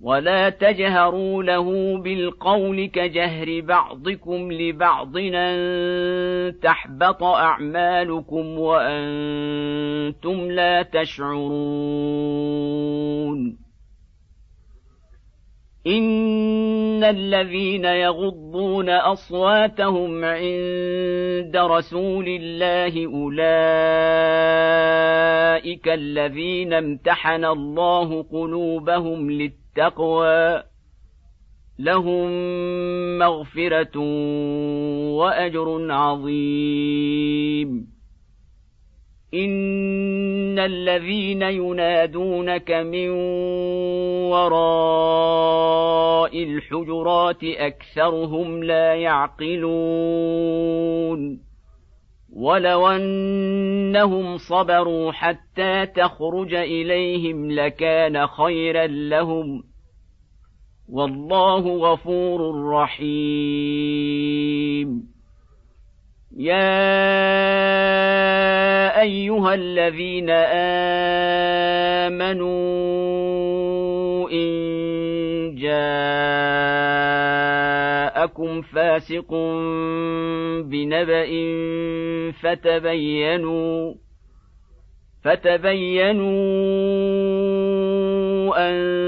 ولا تجهروا له بالقول كجهر بعضكم لبعض ان تحبط اعمالكم وأنتم لا تشعرون ان الذين يغضون اصواتهم عند رسول الله اولئك الذين امتحن الله قلوبهم للتقوى التقوى لهم مغفرة وأجر عظيم. إن الذين ينادونك من وراء الحجرات أكثرهم لا يعقلون. ولو أنهم صبروا حتى تخرج إليهم لكان خيرا لهم. والله غفور رحيم. يا أيها الذين آمنوا إن جاءكم فاسق بنبأ فتبينوا فتبينوا أن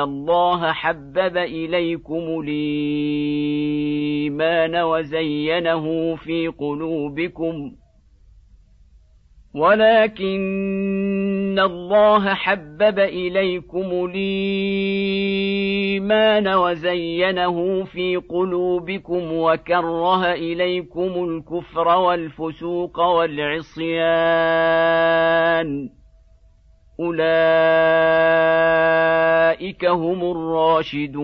الله حبب إليكم الإيمان وزينه في قلوبكم. ولكن الله حبب إليكم الإيمان وزينه في قلوبكم وكره إليكم الكفر والفسوق والعصيان. اولئك هم الراشدون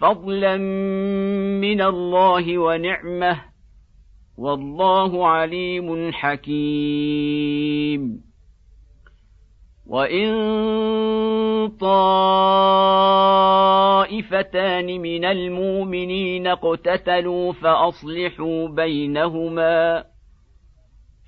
فضلا من الله ونعمه والله عليم حكيم وان طائفتان من المؤمنين اقتتلوا فاصلحوا بينهما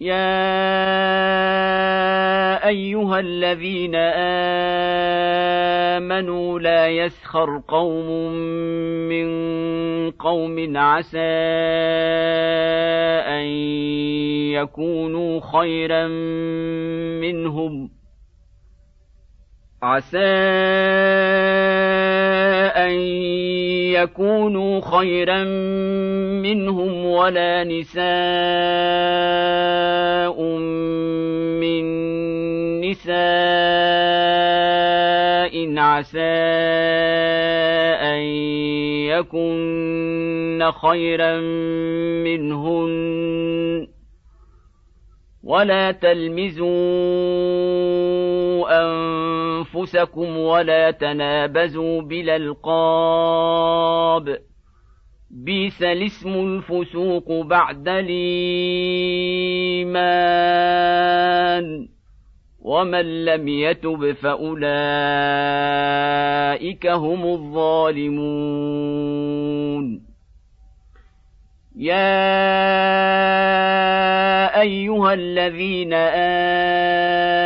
يا ايها الذين امنوا لا يسخر قوم من قوم عسى ان يكونوا خيرا منهم عسى ان يكونوا خيرا منهم ولا نساء من نساء عسى ان يكن خيرا منهن ولا تلمزوا أنفسكم ولا تنابزوا بالألقاب. بيس الاسم الفسوق بعد الإيمان. ومن لم يتب فأولئك هم الظالمون. يا أيها الذين آمنوا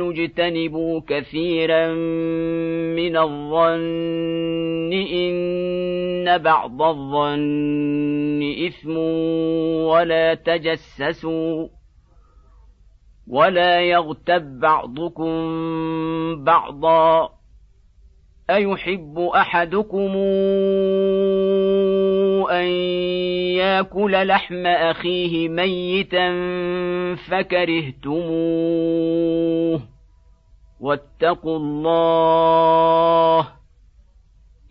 اجتنبوا كثيرا من الظن. إن بعض الظن إثم ولا تجسسوا ولا يغتب بعضكم بعضا. أيحب أحدكم أن يأكل لحم أخيه ميتا فكرهتموه واتقوا الله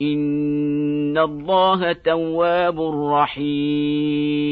إن الله تواب رحيم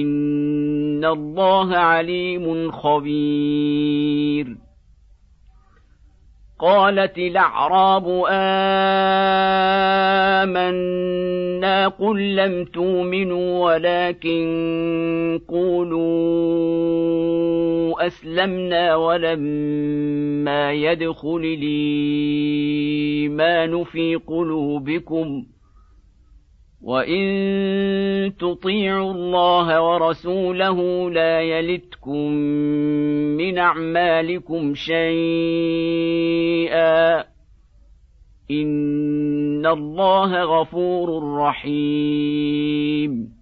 ان الله عليم خبير. قالت الاعراب امنا قل لم تؤمنوا ولكن قولوا اسلمنا ولما يدخل الايمان في قلوبكم وان تطيعوا الله ورسوله لا يلتكم من اعمالكم شيئا ان الله غفور رحيم